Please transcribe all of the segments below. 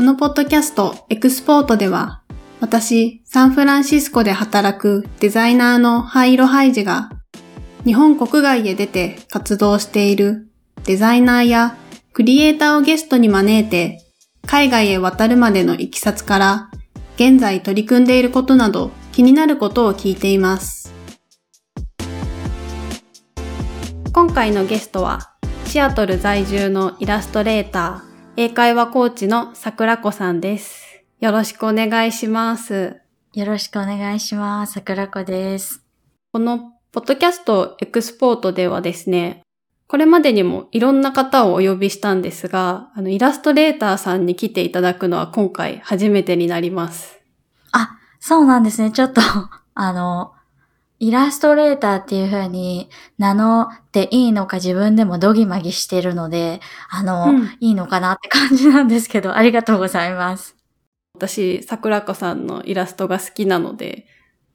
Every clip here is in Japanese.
このポッドキャストエクスポートでは、私、サンフランシスコで働くデザイナーのハイロハイジが、日本国外へ出て活動しているデザイナーやクリエイターをゲストに招いて、海外へ渡るまでのいきさつから、現在取り組んでいることなど気になることを聞いています。今回のゲストは、シアトル在住のイラストレーター、英会話コーチの桜子さんです。よろしくお願いします。よろしくお願いします。桜子です。このポッドキャストエクスポートではですね、これまでにもいろんな方をお呼びしたんですが、あの、イラストレーターさんに来ていただくのは今回初めてになります。あ、そうなんですね。ちょっと あの、イラストレーターっていう風に名乗っていいのか自分でもドギマギしてるので、あの、うん、いいのかなって感じなんですけど、ありがとうございます。私、桜子さんのイラストが好きなので、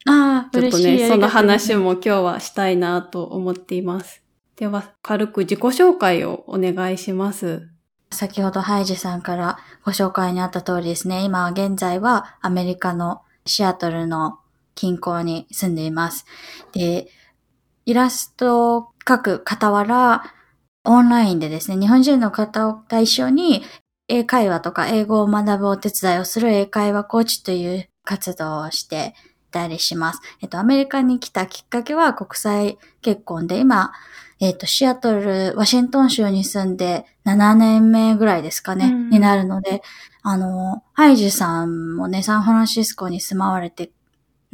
ああ、ちょっとね、その話も今日はしたいなと思っています。では、軽く自己紹介をお願いします。先ほどハイジさんからご紹介にあった通りですね、今現在はアメリカのシアトルの近郊に住んでいます。で、イラストを描く傍ら、オンラインでですね、日本人の方を対象に英会話とか英語を学ぶお手伝いをする英会話コーチという活動をしていたりします。えっと、アメリカに来たきっかけは国際結婚で、今、えっと、シアトル、ワシントン州に住んで7年目ぐらいですかね、うん、になるので、あの、ハイジさんもね、サンフランシスコに住まわれて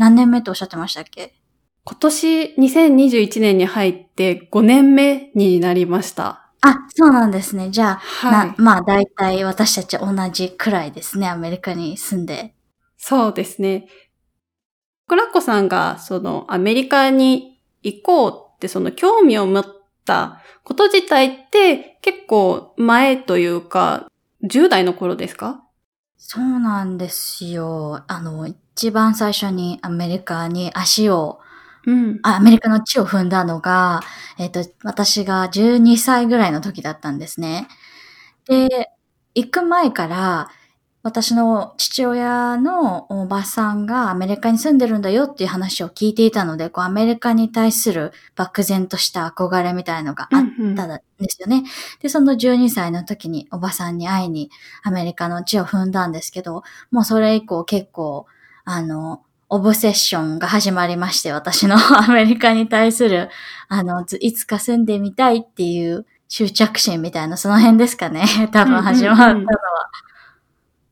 何年目っておっしゃってましたっけ？今年2021年に入って5年目になりました。あ、そうなんですね。じゃあ、はい、まあ大体私たち同じくらいですね。アメリカに住んで。そうですね。クラッコさんがそのアメリカに行こうってその興味を持ったこと自体って結構前というか10代の頃ですか？そうなんですよ。あの、一番最初にアメリカに足を、うん、アメリカの地を踏んだのが、えっ、ー、と、私が12歳ぐらいの時だったんですね。で、行く前から、私の父親のおばさんがアメリカに住んでるんだよっていう話を聞いていたので、こうアメリカに対する漠然とした憧れみたいのがあったんですよね。うんうん、で、その12歳の時におばさんに会いにアメリカの地を踏んだんですけど、もうそれ以降結構あの、オブセッションが始まりまして、私の アメリカに対する、あの、いつか住んでみたいっていう執着心みたいな、その辺ですかね。多分始まったのは。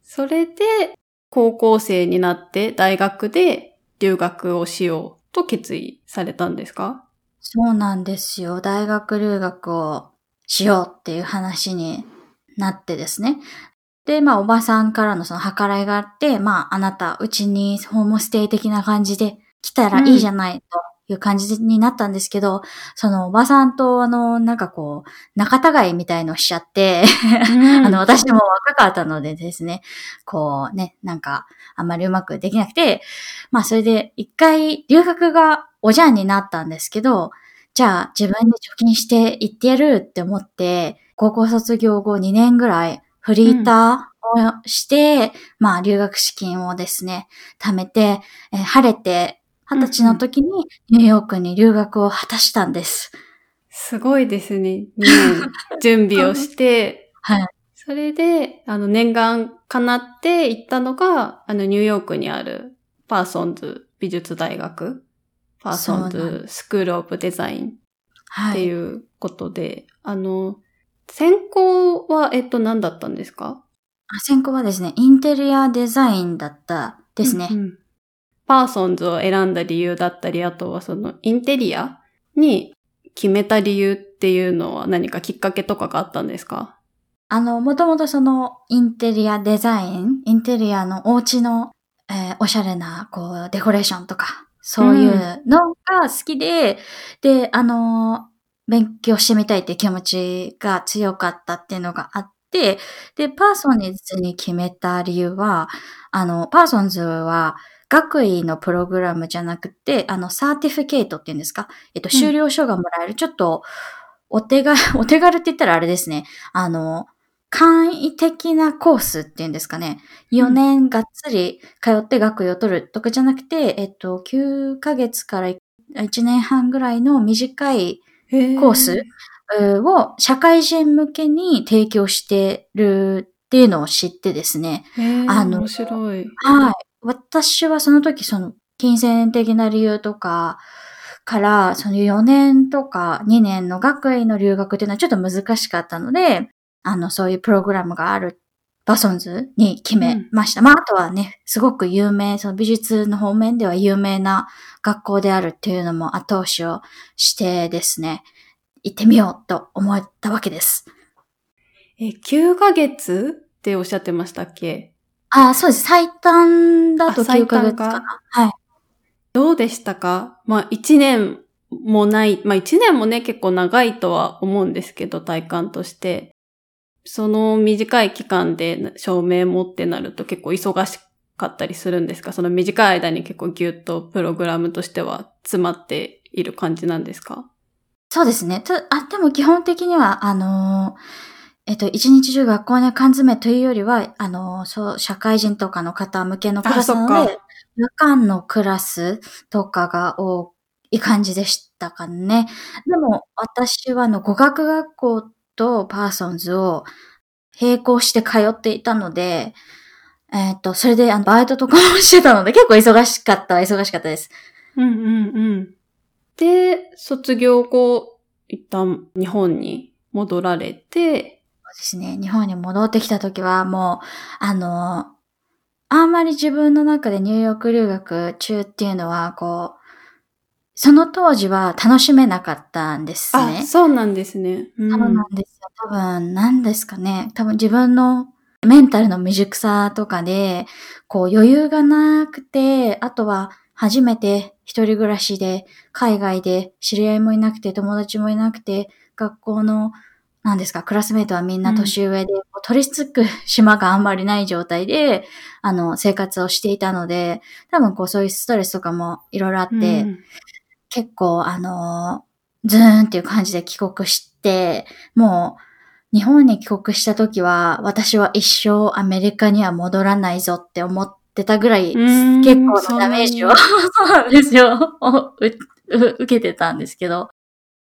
それで、高校生になって大学で留学をしようと決意されたんですか？そうなんですよ。大学留学をしようっていう話になってですね。で、まあ、おばさんからのその計らいがあって、まあ、あなた、うちにホームステイ的な感じで来たらいいじゃない、という感じになったんですけど、そのおばさんと、あの、なんかこう、仲違いみたいのしちゃって あの、私も若かったのでですね、こうね、なんか、あんまりうまくできなくて、まあ、それで一回留学がおじゃんになったんですけど、じゃあ自分で貯金して行ってやるって思って、高校卒業後2年ぐらいフリーターをして、うん、まあ、留学資金をですね、貯めて、えー、晴れて、二十歳の時にニューヨークに留学を果たしたんです。すごいですね。2年準備をして、はい。それで、あの、念願叶って行ったのが、あの、ニューヨークにあるパーソンズ美術大学、パーソンズスクールオブデザインっていうことで、はい、あの、専攻は、えっと、何だったんですか？専攻はですね、インテリアデザインだったですね。うんうん、パーソンズを選んだ理由だったり、あとはそのインテリアに決めた理由っていうのは何かきっかけとかがあったんですか？あの、もともとそのインテリアデザイン、インテリアのお家の、えー、おしゃれな、こう、デコレーションとか、そういうのが好きで、うん、で、あの、勉強してみたいって気持ちが強かったっていうのがあって、で、パーソンズに決めた理由は、あの、パーソンズは、学位のプログラムじゃなくて、あの、 certificate っていうんですか？えっと、修了書がもらえる、うん、ちょっと、お手軽、お手軽って言ったらあれですね。あの、簡易的なコースっていうんですかね。4年がっつり通って学位を取るとかじゃなくて、えっと、9ヶ月から1年半ぐらいの短いコース？を社会人向けに提供してるっていうのを知ってですね。あの、面白い。はい。私はその時その金銭的な理由とかから、その4年とか2年の学位の留学っていうのはちょっと難しかったので、あの、そういうプログラムがあるバソンズに決めました。うん、まあ、あとはね、すごく有名、その美術の方面では有名な学校であるっていうのも後押しをしてですね、行ってみようと思ったわけです。え、9ヶ月っておっしゃってましたっけ？あ、そうです。最短だと9ヶ月かな。はい。どうでしたか？まあ、1年もない、まあ1年もね、結構長いとは思うんですけど、体感として。その短い期間で証明もってなると結構忙しかったりするんですか？その短い間に結構ギュッとプログラムとしては詰まっている感じなんですか？そうですね。あ、でも基本的には、あのー、えっと、一日中学校に缶詰というよりは、あのー、そう、社会人とかの方向けのクラスなので、夜間のクラスとかが多い感じでしたかね。でも、私はあの、語学学校とパーソンズを並行して通っていたので、えっ、と、それであのバイトとかもしてたので結構忙しかったは忙しかったです。うんうんうん。で、卒業後、一旦日本に戻られて、そうですね。日本に戻ってきた時はもう、あの、あんまり自分の中でニューヨーク留学中っていうのは、こう、その当時は楽しめなかったんですね。あ、そうなんですね。うん、そうなんですよ。多分、何ですかね。多分自分のメンタルの未熟さとかで、こう余裕がなくて、あとは初めて一人暮らしで、海外で知り合いもいなくて、友達もいなくて、学校の、何ですか、クラスメイトはみんな年上で、うん、取り付く島があんまりない状態で、あの、生活をしていたので、多分こうそういうストレスとかもいろいろあって、うん結構あの、ズーンっていう感じで帰国して、もう日本に帰国した時は私は一生アメリカには戻らないぞって思ってたぐらい結構なダメージを、そうなんですよ、受けてたんですけど。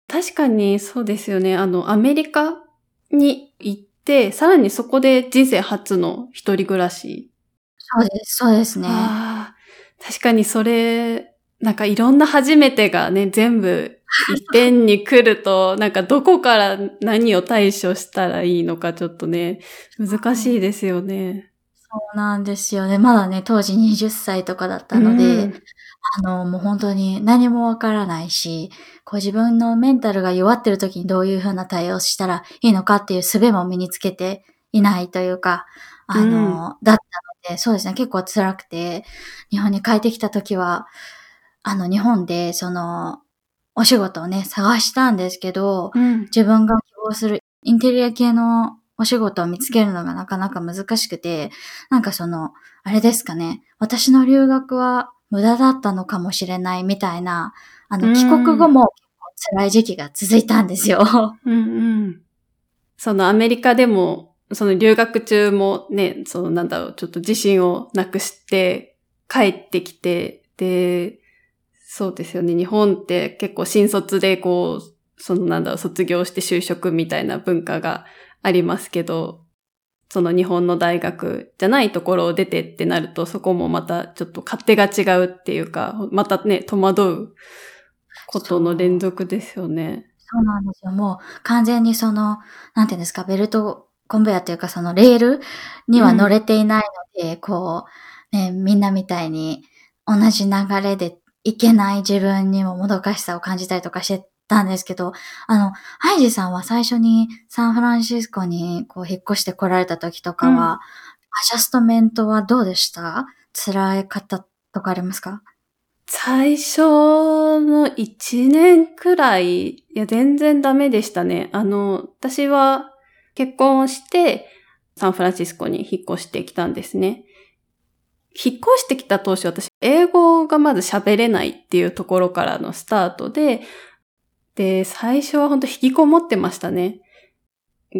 確かにそうですよね。あの、アメリカに行って、さらにそこで人生初の一人暮らし。そうです、そうですね。確かにそれ、なんかいろんな初めてがね、全部 一点に来ると、なんかどこから何を対処したらいいのかちょっとね、難しいですよね。そうなんですよね。まだね、当時20歳とかだったので、うん、あの、もう本当に何もわからないし、こう自分のメンタルが弱ってる時にどういうふうな対応したらいいのかっていう術も身につけていないというか、あの、うん、だったので、そうですね、結構辛くて、日本に帰ってきた時は、あの、日本で、その、お仕事をね、探したんですけど、うん、自分が希望するインテリア系のお仕事を見つけるのがなかなか難しくて、なんかその、あれですかね、私の留学は無駄だったのかもしれないみたいな、あの、帰国後も辛い時期が続いたんですよ。うんうん。そのアメリカでも、その留学中もね、そのなんだろう、ちょっと自信をなくして帰ってきて、で、そうですよね。日本って結構新卒でこう、そのなんだろう、卒業して就職みたいな文化がありますけど、その日本の大学じゃないところを出てってなると、そこもまたちょっと勝手が違うっていうか、またね、戸惑うことの連続ですよね。そうなんですよ。もう完全にその、なんていうんですか、ベルトコンベヤというかそのレールには乗れていないので、うん、こう、ね、みんなみたいに同じ流れでいけない自分にももどかしさを感じたりとかしてたんですけど、あの、ハイジさんは最初にサンフランシスコにこう引っ越して来られた時とかは、うん、アジャストメントはどうでした？辛い方とかありますか？最初の1年くらい、いや、全然ダメでしたね。あの、私は結婚して、サンフランシスコに引っ越してきたんですね。引っ越してきた当初私、英語がまず喋れないっていうところからのスタートで、で、最初は本当引きこもってましたね。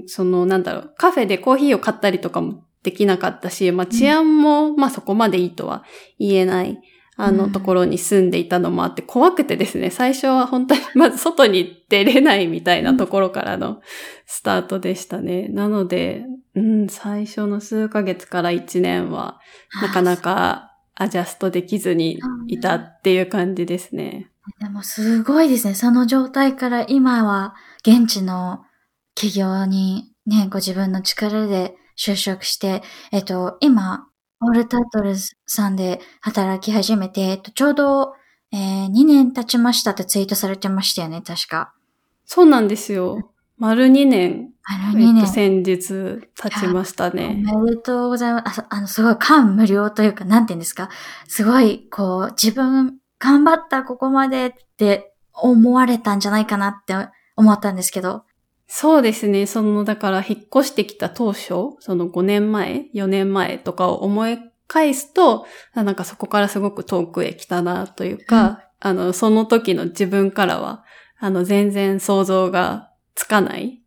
その、なんだろう、カフェでコーヒーを買ったりとかもできなかったし、まあ治安も、まあそこまでいいとは言えない、あの、うんところに住んでいたのもあって怖くてですね、最初は本当に まず外に出れないみたいなところからのスタートでしたね。なので、うん、最初の数ヶ月から1年は、なかなかアジャストできずにいたっていう感じですね。でもすごいですね。その状態から今は現地の企業にね、ご自分の力で就職して、えっと、今、オールタートルズさんで働き始めて、えっと、ちょうど、えー2年経ちましたってツイートされてましたよね、確か。そうなんですよ。丸2年、あの2年。えっと、先日経ちましたね。おめでとうございます。あの、すごい感無量というか、なんて言うんですか。すごい、こう、自分、頑張った、ここまでって思われたんじゃないかなって思ったんですけど。そうですね。その、だから引っ越してきた当初、その5年前、4年前とかを思い返すと、あなんかそこからすごく遠くへ来たなというか、あの、その時の自分からは、あの、全然想像がつかない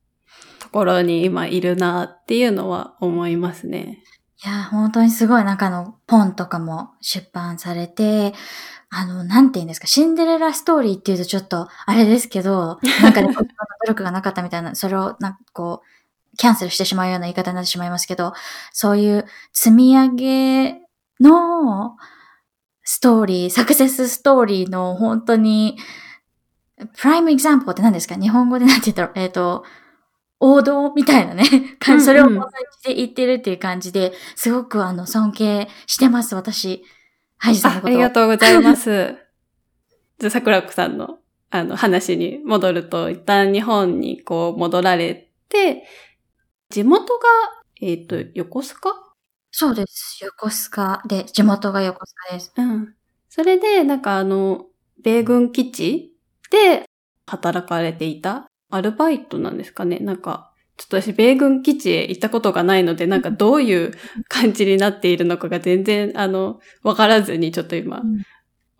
ところに今いるなっていうのは思いますね。いや、本当にすごい、なんかあの、本とかも出版されて、あの、なんて言うんですか、シンデレラストーリーっていうとちょっと、あれですけど、なんかね、努力がなかったみたいな、それを、なんかこう、キャンセルしてしまうような言い方になってしまいますけど、そういう積み上げのストーリー、サクセスストーリーの本当に、プライムエグザンプルって何ですか？日本語でなんて言ったら、えっ、と、王道みたいなね、それをうんうん元にして言ってるっていう感じで、すごくあの、尊敬してます、私。ハイジさんのああこと。りがとうございます。じゃあ、桜子さんの、あの、話に戻ると、一旦日本にこう戻られて、地元が、えっ、と、横須賀？そうです。横須賀で、地元が横須賀です。うん。それで、なんかあの、米軍基地で働かれていたアルバイトなんですかねなんか、ちょっと私、米軍基地へ行ったことがないので、なんかどういう感じになっているのかが全然、あの、わからずにちょっと今うん、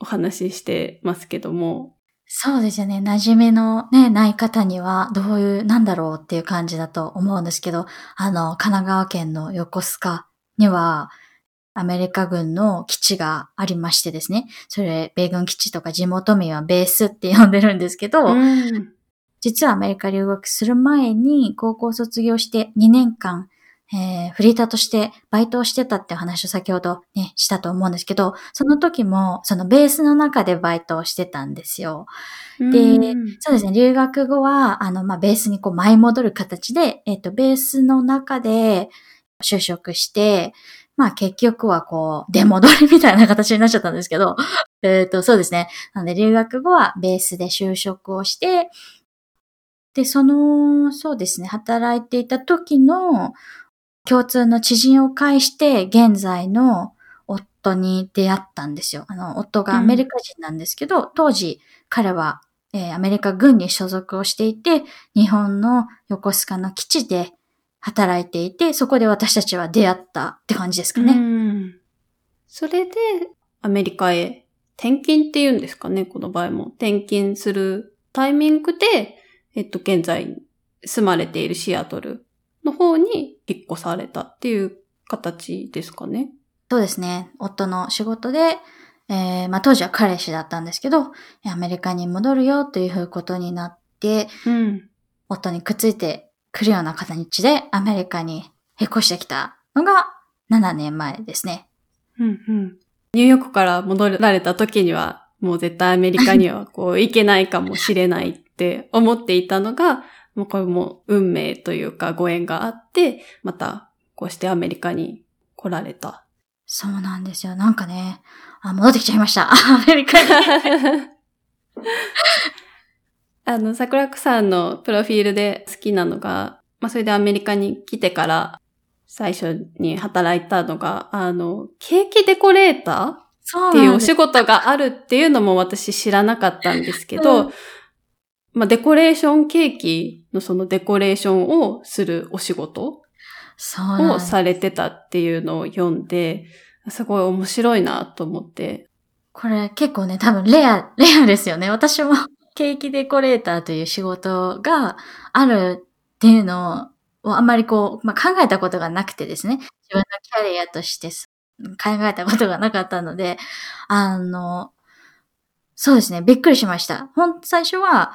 お話ししてますけども。そうですよね。馴染みのね、ない方には、どういう、なんだろうっていう感じだと思うんですけど、あの、神奈川県の横須賀には、アメリカ軍の基地がありましてですね。それ、米軍基地とか地元民はベースって呼んでるんですけど、うん。実はアメリカ留学する前に高校卒業して2年間、えーフリーターとしてバイトをしてたって話を先ほどね、したと思うんですけど、その時もそのベースの中でバイトをしてたんですよ。でうんそうですね、留学後は、あの、まあ、ベースにこう舞い戻る形で、えっ、と、ベースの中で就職して、まあ結局はこう、出戻りみたいな形になっちゃったんですけど、えっと、そうですね。なので留学後はベースで就職をして、で、その、そうですね、働いていた時の共通の知人を介して、現在の夫に出会ったんですよ。あの、夫がアメリカ人なんですけど、当時彼は、えーアメリカ軍に所属をしていて、日本の横須賀の基地で働いていて、そこで私たちは出会ったって感じですかうね。んそれで、アメリカへ転勤っていうんですかね、この場合も。転勤するタイミングで、えっと、現在住まれているシアトルの方に引っ越されたっていう形ですかね。そうですね。夫の仕事で、えーまあ当時は彼氏だったんですけど、アメリカに戻るよということになって、うん。夫にくっついてくるような形でアメリカに引っ越してきたのが7年前ですね。うんうん。ニューヨークから戻られた時には、もう絶対アメリカにはこう行けないかもしれないって思っていたのが、もうこれも運命というかご縁があって、またこうしてアメリカに来られた。そうなんですよ。なんかね、あ、戻ってきちゃいました。アメリカに。あの、桜子さんのプロフィールで好きなのが、まあ、それでアメリカに来てから最初に働いたのが、あの、ケーキデコレーターっていう。お仕事があるっていうのも私知らなかったんですけど、うんまあ、デコレーションケーキのそのデコレーションをするお仕事。をされてたっていうのを読んで、すごい面白いなと思って。これ結構ね、多分レア、レアですよね。私もケーキデコレーターという仕事があるっていうのををあんまりこう、まあ、考えたことがなくてですね、自分のキャリアとして考えたことがなかったので、あの、そうですね、びっくりしました。ほん、最初は、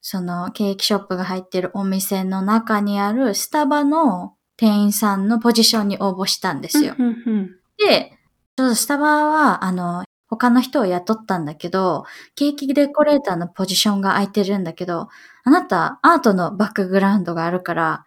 そのケーキショップが入ってるお店の中にあるスタバの店員さんのポジションに応募したんですよ。で、ちょっとスタバは、あの、他の人を雇ったんだけど、ケーキデコレーターのポジションが空いてるんだけど、あなたアートのバックグラウンドがあるから、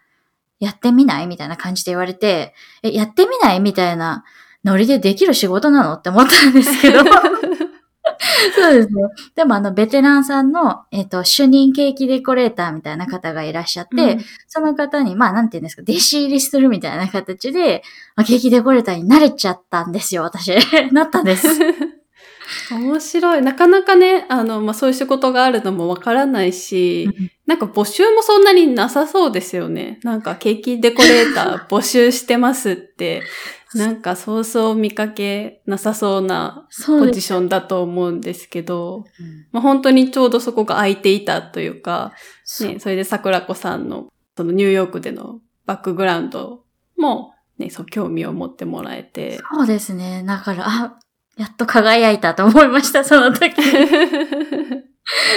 やってみないみたいな感じで言われて、え、やってみないみたいなノリでできる仕事なのって思ったんですけど。そうですね。でもあの、ベテランさんの、えっ、ー、と、主任ケーキデコレーターみたいな方がいらっしゃって、うん、その方に、まあ、なんて言うんですか、弟子入りするみたいな形で、まあ、ケーキデコレーターに慣れちゃったんですよ、私。なったんです。面白い。なかなかね、あの、まあ、そういう仕事があるのもわからないし、なんか募集もそんなになさそうですよね。なんかケーキデコレーター 募集してますって、なんかそうそう見かけなさそうなポジションだと思うんですけど、まあ、本当にちょうどそこが空いていたというか、ね、それで桜子さんのそのニューヨークでのバックグラウンドも、ね、そう興味を持ってもらえて。そうですね。だから、あ、やっと輝いたと思いました、その時。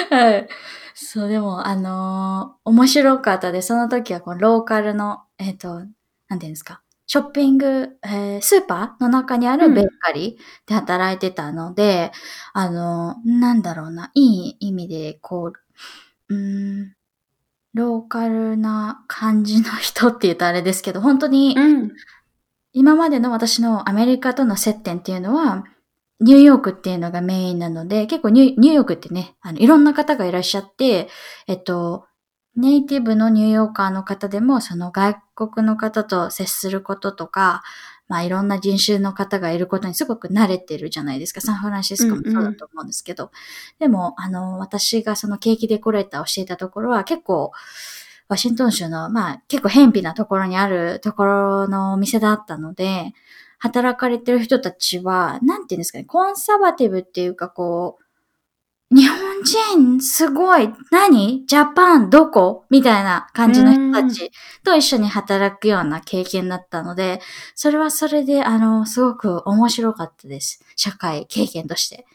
はい。そう、でも、あのー、面白かったで、その時はこのローカルの、えっ、ー、と、なんていうんですか、ショッピング、えー、スーパーの中にあるベーカリーで働いてたので、うん、あの、なんだろうな、いい意味で、こう、うん、ローカルな感じの人って言うとあれですけど、本当に、うん、今までの私のアメリカとの接点っていうのは、ニューヨークっていうのがメインなので、結構ニューヨークってね、あの、いろんな方がいらっしゃって、えっと、ネイティブのニューヨーカーの方でも、その外国の方と接することとか、まあいろんな人種の方がいることにすごく慣れてるじゃないですか。サンフランシスコもそうだと思うんですけど。うんうん、でも、あの、私がそのケーキデコレーターをしていたところは結構、ワシントン州の、まあ結構偏僻なところにあるところのお店だったので、働かれてる人たちは、なんていうんですかね、コンサバティブっていうかこう、日本人すごい何？ジャパンどこ？みたいな感じの人たちと一緒に働くような経験だったので、それはそれで、あの、すごく面白かったです。社会経験として。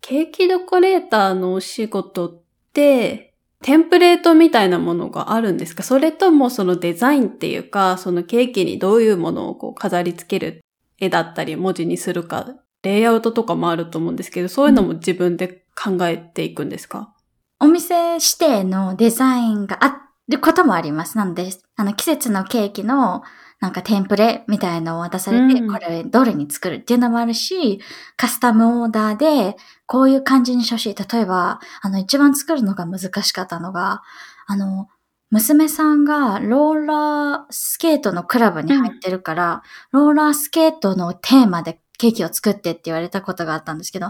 ケーキデコレーターのお仕事って、テンプレートみたいなものがあるんですか？それともそのデザインっていうか、そのケーキにどういうものをこう飾り付ける絵だったり文字にするか、レイアウトとかもあると思うんですけど、そういうのも自分で考えていくんですか、お店指定のデザインがあることもあります。なので、あの季節のケーキのなんかテンプレみたいなのを渡されて、うん、これどれに作るっていうのもあるし、カスタムオーダーでこういう感じにしてほしい。例えば、あの一番作るのが難しかったのが、あの、娘さんがローラースケートのクラブに入ってるから、うん、ローラースケートのテーマでケーキを作ってって言われたことがあったんですけど、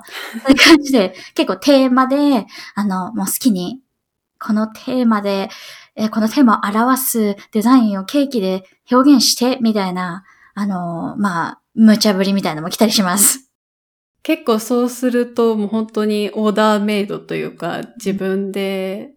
そういう感じで、結構テーマで、あの、もう好きに、このテーマで、えこのテーマを表すデザインをケーキで表現して、みたいな、あの、まあ、無茶ぶりみたいなのも来たりします。結構そうすると、もう本当にオーダーメイドというか、自分で、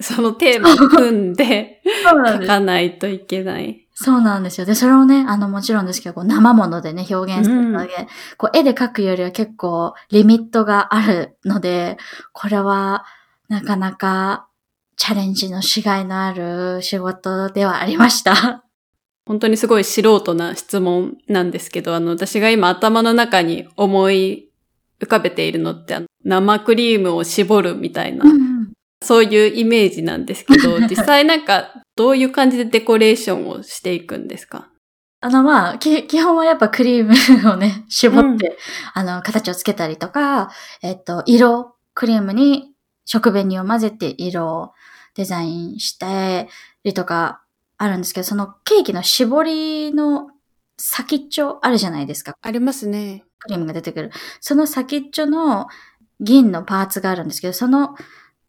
そのテーマを組んで、書かないといけない。そうなんですよ。で、それをね、あの、もちろんですけど、こう生物でね、表現するので、うん、こう、絵で描くよりは結構、リミットがあるので、これは、なかなか、チャレンジのしがいのある仕事ではありました。本当にすごい素人な質問なんですけど、あの、私が今頭の中に思い浮かべているのって、生クリームを絞るみたいな、うん、そういうイメージなんですけど、実際なんかどういう感じでデコレーションをしていくんですか？あの、まあ、基本はやっぱクリームをね、絞って、うん、あの、形をつけたりとか、えっと、色、クリームに食紅を混ぜて色をデザインしてりとかあるんですけど、そのケーキの絞りの先っちょあるじゃないですか。ありますね。クリームが出てくる。その先っちょの銀のパーツがあるんですけど、その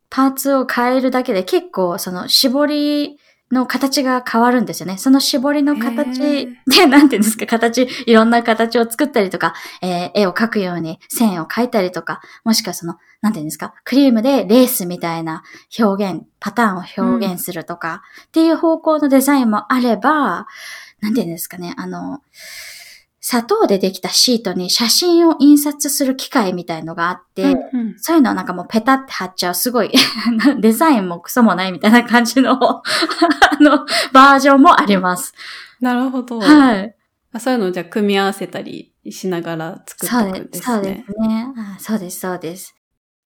パーツを変えるだけで結構その絞りの形が変わるんですよね。その絞りの形へで、なんていうんですか、形、いろんな形を作ったりとか、えー絵を描くように線を描いたりとか、もしくはその、なんていうんですか、クリームでレースみたいな表現、パターンを表現するとか、っていう方向のデザインもあれば、なんていうんですかね、あの、砂糖でできたシートに写真を印刷する機械みたいのがあって、うんうんそういうのはなんかもうペタって貼っちゃう、すごい、デザインもクソもないみたいな感じの、あの、バージョンもあります。なるほど。はい。あそういうのをじゃあ組み合わせたりしながら作っていくんで、そうですすね。そうです、そうです。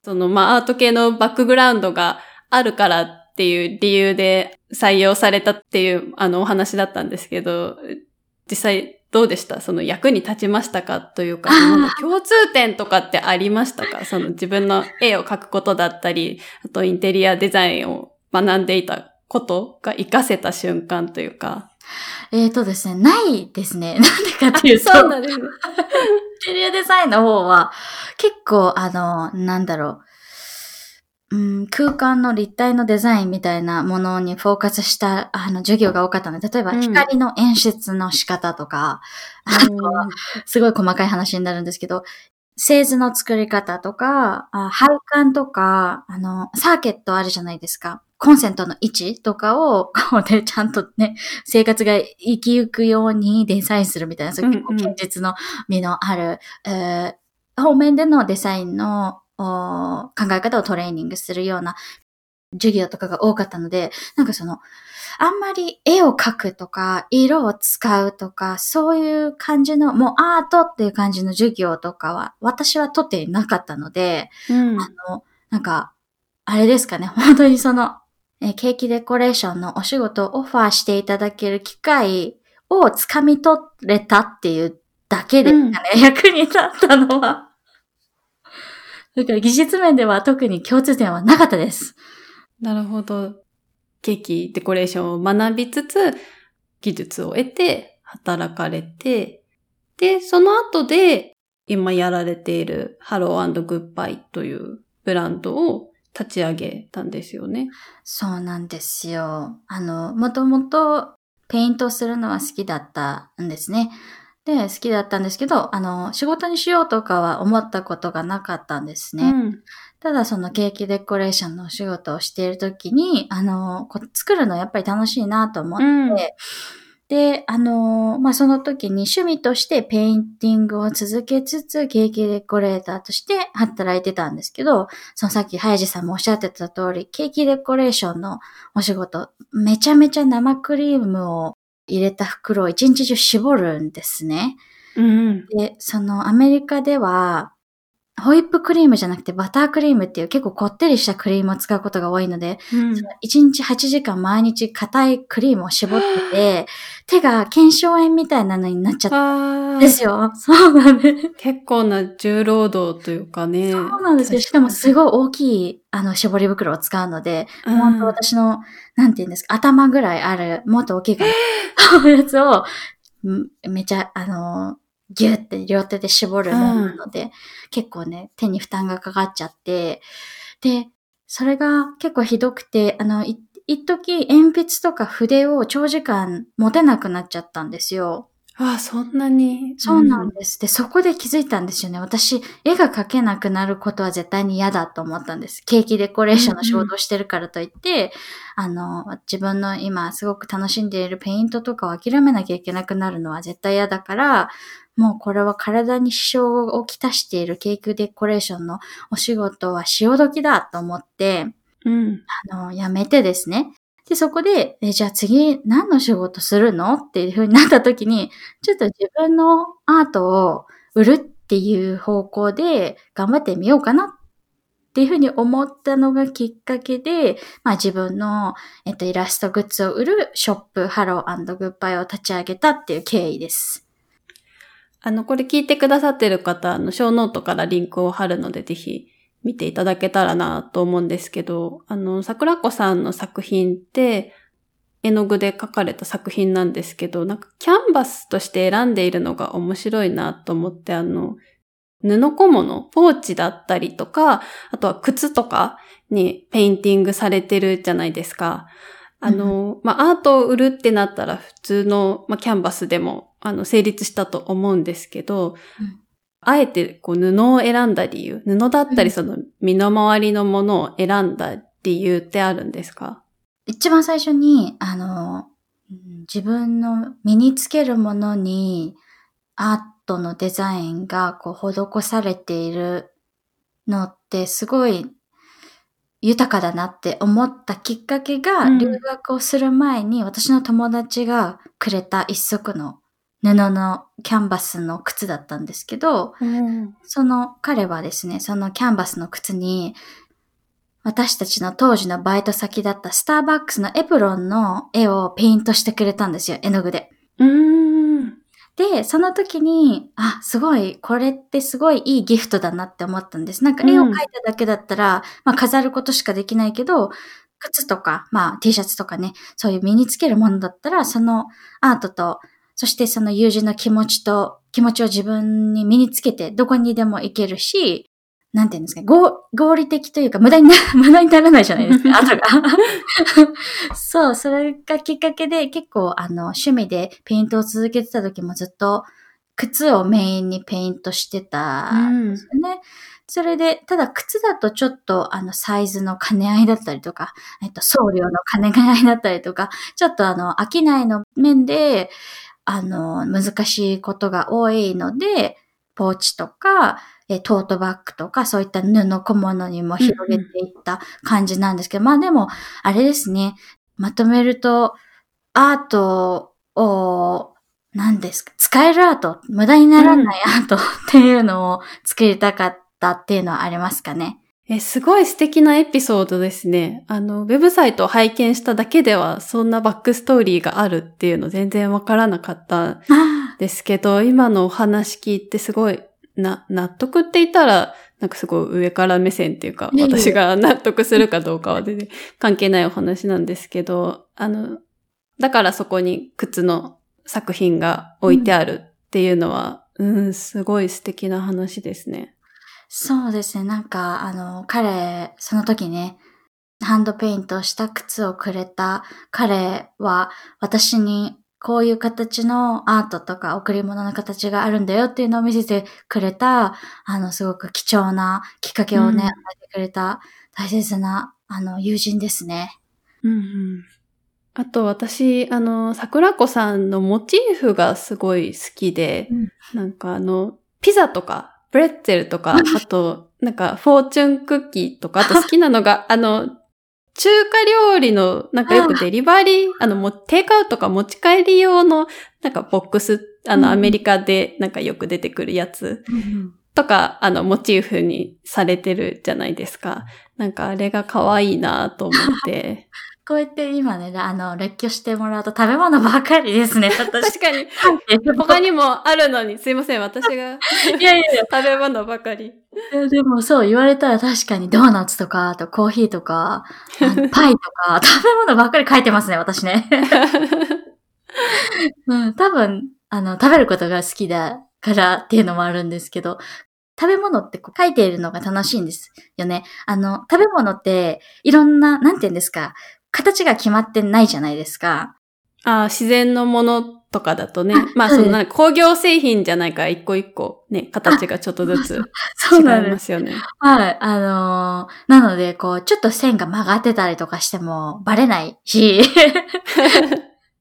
その、まあ、アート系のバックグラウンドがあるからっていう理由で採用されたっていう、あの、お話だったんですけど、実際どうでした？その役に立ちましたかというか、共通点とかってありましたか？その自分の絵を描くことだったり、あとインテリアデザインを学んでいたことが活かせた瞬間というか。えーとですね、ないですね。なんでかっていうと、そうなんですね。インテリアデザインの方は、結構、あの、なんだろう。うん、空間の立体のデザインみたいなものにフォーカスした、あの、授業が多かったので、例えばうん。光の演出の仕方とか、あとは、すごい細かい話になるんですけど、製図の作り方とか、あ配管とか、あの、サーケットあるじゃないですか。コンセントの位置とかを、こうで、ちゃんとね、生活が生きゆくようにデザインするみたいな、そういう結構うんうん。現実の身のある、えー方面でのデザインのお考え方をトレーニングするような授業とかが多かったので、なんかその、あんまり絵を描くとか、色を使うとか、そういう感じの、もうアートっていう感じの授業とかは、私は取っていなかったので、うん。あの、なんか、あれですかね、本当にその、えーケーキデコレーションのお仕事をオファーしていただける機会を掴み取れたっていうだけですかね、役に立ったのは。だから技術面では特に共通点はなかったです。なるほど。ケーキデコレーションを学びつつ、技術を得て、働かれて、で、その後で、今やられているハローグッバイというブランドを立ち上げたんですよね。そうなんですよ。あの、もともとペイントするのは好きだったんですね。で、好きだったんですけど、あの、仕事にしようとかは思ったことがなかったんですね。うん。ただそのケーキデコレーションのお仕事をしているときに、あの、作るのやっぱり楽しいなと思って、うんで、あの、まあ、その時に趣味としてペインティングを続けつつ、ケーキデコレーターとして働いてたんですけど、そのさっきハイジさんもおっしゃってた通り、ケーキデコレーションのお仕事、めちゃめちゃ生クリームを入れた袋を一日中絞るんですね。うん。で、そのアメリカでは、ホイップクリームじゃなくてバタークリームっていう結構こってりしたクリームを使うことが多いので、うん。1日8時間毎日硬いクリームを絞ってて、手が腱鞘炎みたいなのになっちゃったんですよ。そうなんです。結構な重労働というかね。そうなんですよ。しかもすごい大きい、あの、絞り袋を使うので、うん本当私の、なんて言うんですか、頭ぐらいある、もっと大きいかな、やつを、んめちゃ、あの、ギューって両手で絞るなので、結構ね、手に負担がかかっちゃって、で、それが結構ひどくて、あの、い一時鉛筆とか筆を長時間持てなくなっちゃったんですよ。ああ、そんなに？そうなんです。で、そこで気づいたんですよね。私、絵が描けなくなることは絶対に嫌だと思ったんです。ケーキデコレーションの仕事をしてるからといって、あの、自分の今すごく楽しんでいるペイントとかを諦めなきゃいけなくなるのは絶対嫌だから、もうこれは体に支障をきたしているケーキデコレーションのお仕事は潮時だと思って、うん。あの、辞めてですね。で、そこで、え、じゃあ次何の仕事するのっていう風になった時に、ちょっと自分のアートを売るっていう方向で頑張ってみようかなっていう風に思ったのがきっかけで、まあ自分の、えっと、イラストグッズを売るショップ、ハローグッバイを立ち上げたっていう経緯です。あの、これ聞いてくださってる方、あの、ショーノートからリンクを貼るので、ぜひ見ていただけたらなと思うんですけど、あの、桜子さんの作品って、絵の具で描かれた作品なんですけど、なんかキャンバスとして選んでいるのが面白いなと思って、あの、布小物、ポーチだったりとか、あとは靴とかにペインティングされてるじゃないですか。あの、まあ、アートを売るってなったら普通の、まあ、キャンバスでも、あの、成立したと思うんですけど、うん。あえてこう布を選んだ理由、布だったりその身の回りのものを選んだ理由ってあるんですか？一番最初に、あの、うん自分の身につけるものにアートのデザインがこう施されているのってすごい豊かだなって思ったきっかけが、うん。留学をする前に私の友達がくれた一足の布のキャンバスの靴だったんですけど、うん。その彼はですね、そのキャンバスの靴に、私たちの当時のバイト先だったスターバックスのエプロンの絵をペイントしてくれたんですよ、絵の具で。で、その時に、あ、すごい、これってすごいいいギフトだなって思ったんです。なんか絵を描いただけだったら、まあ飾ることしかできないけど、靴とか、まあ T シャツとかね、そういう身につけるものだったら、そのアートと、そしてその友人の気持ちと、気持ちを自分に身につけて、どこにでも行けるし、なんていうんですか、合合理的というか、無駄にな、無駄にならないじゃないですか、アートが。そう、それがきっかけで、結構、あの、趣味でペイントを続けてた時もずっと、靴をメインにペイントしてたんですよね。それで、ただ靴だとちょっとあのサイズの兼ね合いだったりとか、えっと、送料の兼ね合いだったりとか、ちょっとあの、商いの面で、あの、難しいことが多いので、ポーチとか、えトートバッグとか、そういった布小物にも広げていった感じなんですけど、まあでも、あれですね、まとめると、アートを、何ですか、使えるアート、無駄にならないアートっていうのを作りたかったっていうのはありますかね。え、すごい素敵なエピソードですね。あの、ウェブサイトを拝見しただけでは、そんなバックストーリーがあるっていうの全然わからなかったですけど、今のお話聞いてすごい、な、納得って言ったら、なんかすごい上から目線っていうか、私が納得するかどうかは全然関係ないお話なんですけど、あの、だからそこに靴の作品が置いてあるっていうのは、うん、すごい素敵な話ですね。そうですね。なんか、あの、彼、その時ね、ハンドペイントした靴をくれた彼は、私にこういう形のアートとか贈り物の形があるんだよっていうのを見せてくれた、あの、すごく貴重なきっかけをね、うん与えてくれた大切な、あの、友人ですね。うんうんあと私、あの、桜子さんのモチーフがすごい好きで、うんなんかあの、ピザとか、プレッツェルとか、あと、なんか、フォーチュンクッキーとか、あと好きなのが、あの、中華料理の、なんかよくデリバリー、あの、もテイクアウトか持ち帰り用の、なんかボックス、あの、うんアメリカでなんかよく出てくるやつとか、あの、モチーフにされてるじゃないですか。なんかあれが可愛いなと思って。こうやって今ね、あの、列挙してもらうと食べ物ばかりですね、私。確かに、他にもあるのに、すいません、私が いやいやいや、食べ物ばかり。えでもそう言われたら確かにドーナツとか、あとコーヒーとか、パイとか、食べ物ばっかり書いてますね、私ね。うん、多分、あの、食べることが好きだからっていうのもあるんですけど、食べ物ってこう書いているのが楽しいんですよね。あの、食べ物っていろんな、なんて言うんですか、形が決まってないじゃないですか。ああ、自然のものとかだとねあ。まあ、そのなんか工業製品じゃないから一個一個ね、形がちょっとずつ そう違い。ますすよね。はい。あのーなので、こう、ちょっと線が曲がってたりとかしてもバレないし、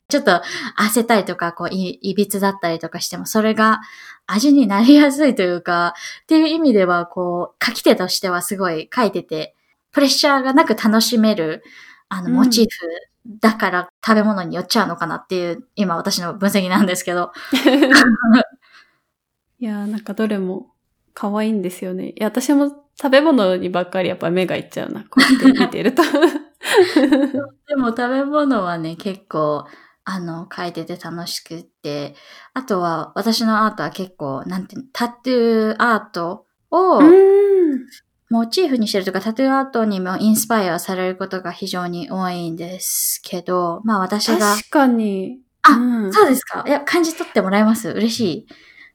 ちょっと焦ったりとか、こうい、いびつだったりとかしても、それが味になりやすいというか、っていう意味では、こう、書き手としてはすごい書いてて、プレッシャーがなく楽しめる、あの、うんモチーフだから食べ物によっちゃうのかなっていう、今私の分析なんですけど。いやーなんかどれも可愛いんですよね。いや、私も食べ物にばっかりやっぱ目がいっちゃうな。こうやって見てると。でも食べ物はね、結構、あの、書いてて楽しくって、あとは、私のアートは結構、なんていうの、タトゥーアートを。モチーフにしてるとか、タトゥーアートにもインスパイアされることが非常に多いんですけど、まあ私が、確かに。あうんそうですかいや、感じ取ってもらえます？嬉しい。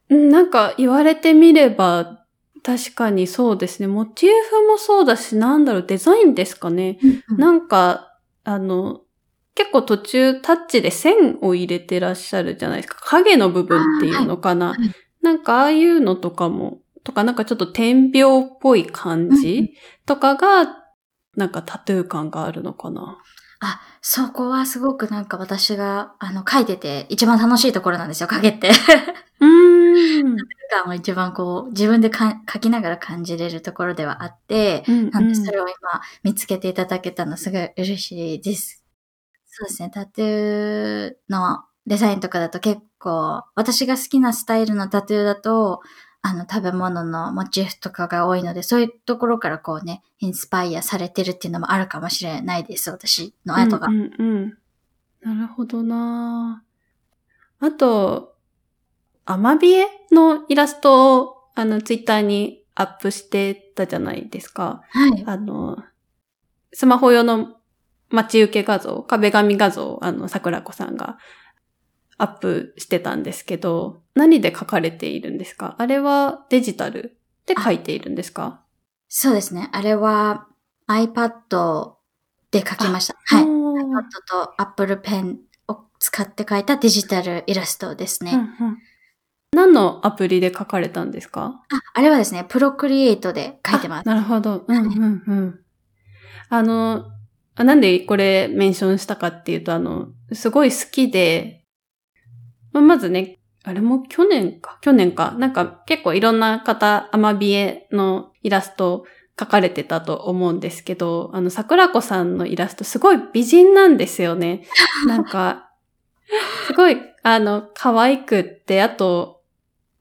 うん、なんか言われてみれば、確かにそうですね。モチーフもそうだし、なんだろう、デザインですかね。なんか、あの、結構途中タッチで線を入れてらっしゃるじゃないですか。影の部分っていうのかな。はいなんかああいうのとかも、とかなんかちょっと点描っぽい感うんうんじとかが、なんかタトゥー感があるのかな。あ、そこはすごくなんか私が、あの、書いてて一番楽しいところなんですよ、影って。うーん。感を一番こう、自分でか書きながら感じれるところではあって、なんでそれを今見つけていただけたのすごい嬉しいです。そうですね、タトゥーのデザインとかだと結構、私が好きなスタイルのタトゥーだと、あの、食べ物のモチーフとかが多いので、そういうところからこうね、インスパイアされてるっていうのもあるかもしれないです、私の後が。うんうんうん。なるほどなあと、アマビエのイラストを、あの、ツイッターにアップしてたじゃないですか。はい。あの、スマホ用の待ち受け画像、壁紙画像を、あの、桜子さんがアップしてたんですけど、何で書かれているんですか？あれはデジタルで書いているんですか？そうですね。あれは iPad で書きました。はい。い iPad と Apple Pen を使って書いたデジタルイラストですね。うんうん何のアプリで書かれたんですか？あ、あれはですね、プロクリエイトで書いてます。あなるほど。うんうんうん。あの、あなんでこれメンションしたかっていうと、あの、すごい好きで、ままずね、あれも去年か、去年か、なんか結構いろんな方、アマビエのイラスト描かれてたと思うんですけど、あの、桜子さんのイラストすごい美人なんですよね。なんか、すごい、あの、可愛くって、あと、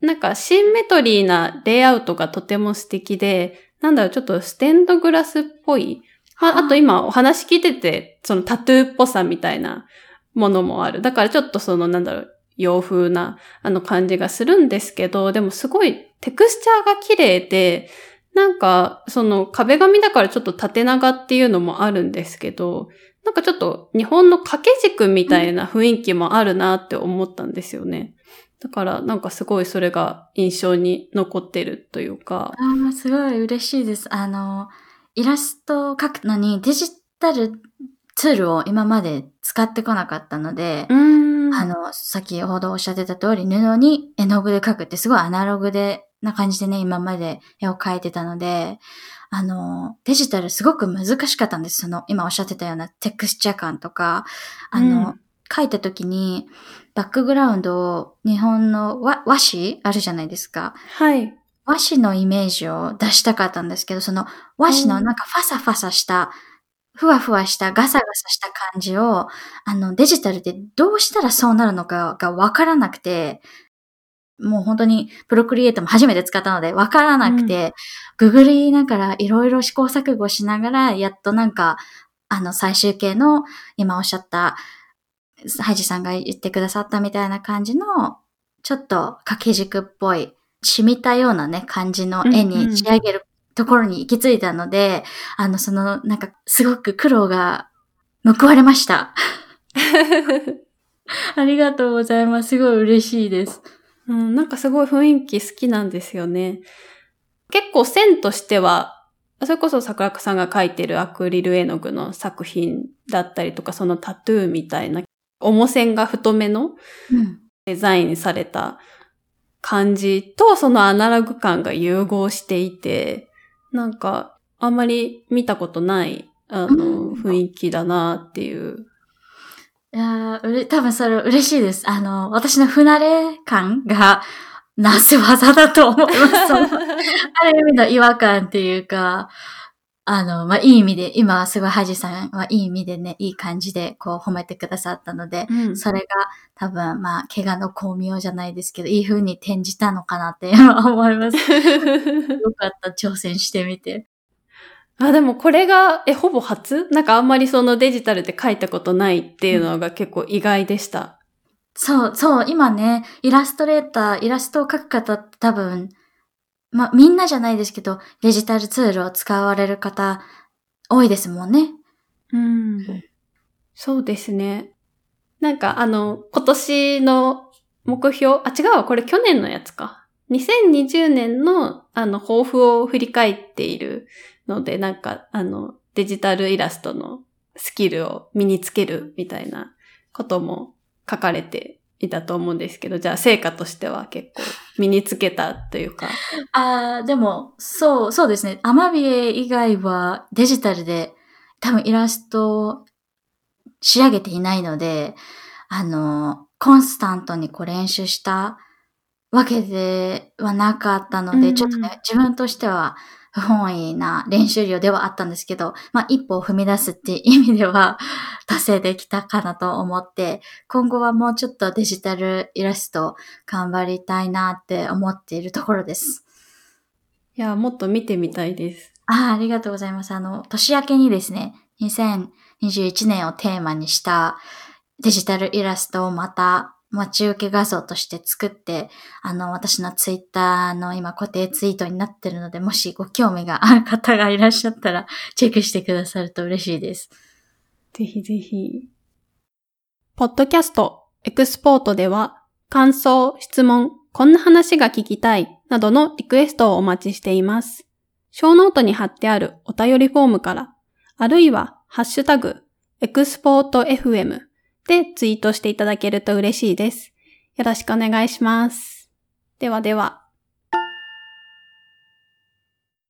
なんかシンメトリーなレイアウトがとても素敵で、なんだろう、ちょっとステンドグラスっぽい。ああと今お話聞いてて、そのタトゥーっぽさみたいなものもある。だからちょっとそのなんだろう、洋風なあの感じがするんですけど、でもすごいテクスチャーが綺麗で、なんかその壁紙だからちょっと縦長っていうのもあるんですけど、なんかちょっと日本の掛け軸みたいな雰囲気もあるなって思ったんですよね。だからなんかすごいそれが印象に残ってるというか。ああ、すごい嬉しいです。あの、イラストを描くのにデジタルツールを今まで使ってこなかったので、うーん。あの、先ほどおっしゃってた通り、布に絵の具で描くってすごいアナログで、な感じでね、今まで絵を描いてたので、あの、デジタルすごく難しかったんです。その、今おっしゃってたようなテクスチャ感とか、あの、描いた時に、バックグラウンドを日本の和和紙あるじゃないですか。はい。和紙のイメージを出したかったんですけど、その和紙のなんかファサファサした、ふわふわしたガサガサした感じを、あのデジタルでどうしたらそうなるのかがわからなくて、もう本当にプロクリエイトも初めて使ったのでわからなくて、ググりながらいろいろ試行錯誤しながら、やっとなんか、あの最終形の今おっしゃった、ハイジさんが言ってくださったみたいな感じの、ちょっと掛け軸っぽい、染みたようなね、感じの絵に仕上げるところに行き着いたので、あの、その、なんか、すごく苦労が報われました。ありがとうございます。すごい嬉しいです。うん、なんかすごい雰囲気好きなんですよね。結構線としては、それこそ桜子さんが描いてるアクリル絵の具の作品だったりとか、そのタトゥーみたいな、重線が太めのうん。デザインされた感じと、そのアナログ感が融合していて、なんか、あんまり見たことない、あの、うん雰囲気だなっていう。いやーうれ、多分それ嬉しいです。あの、私の不慣れ感が、なす技だと思います。ある意味の違和感っていうか、あの、まあ、いい意味で、今すごいハジさんはいい意味でね、いい感じでこう褒めてくださったので、うんそれが多分、まあ、怪我の巧妙じゃないですけど、いい風に転じたのかなって今思います。よかった、挑戦してみて。あ、でもこれが、え、ほぼ初？なんかあんまりそのデジタルで書いたことないっていうのが結構意外でした。そう、そう、今ね、イラストレーター、イラストを描く方って多分、まあ、みんなじゃないですけど、デジタルツールを使われる方、多いですもんね。うん。そうですね。なんかあの、今年の目標、あ、違うわ、これ去年のやつか。2020年のあの、抱負を振り返っているので、なんかあの、デジタルイラストのスキルを身につけるみたいなことも書かれていたと思うんですけど、じゃあ成果としては結構身につけたというか。ああ、でも、そう、そうですね。アマビエ以外はデジタルで多分イラストを仕上げていないので、あの、コンスタントにこう練習したわけではなかったので、うん、ちょっとね、自分としては不本意な練習量ではあったんですけど、まあ一歩を踏み出すっていう意味では達成できたかなと思って、今後はもうちょっとデジタルイラスト頑張りたいなって思っているところです。いや、もっと見てみたいです。ああ、ありがとうございます。あの、年明けにですね、2021年をテーマにしたデジタルイラストをまた待ち受け画像として作って、あの、私のツイッターの今固定ツイートになってるので、もしご興味がある 方がいらっしゃったら、チェックしてくださると嬉しいです。ぜひぜひ。ポッドキャスト、エクスポートでは、感想、質問、こんな話が聞きたい、などのリクエストをお待ちしています。ショーノートに貼ってあるお便りフォームから、あるいは、ハッシュタグ、エクスポート FM でツイートしていただけると嬉しいです。よろしくお願いします。ではでは。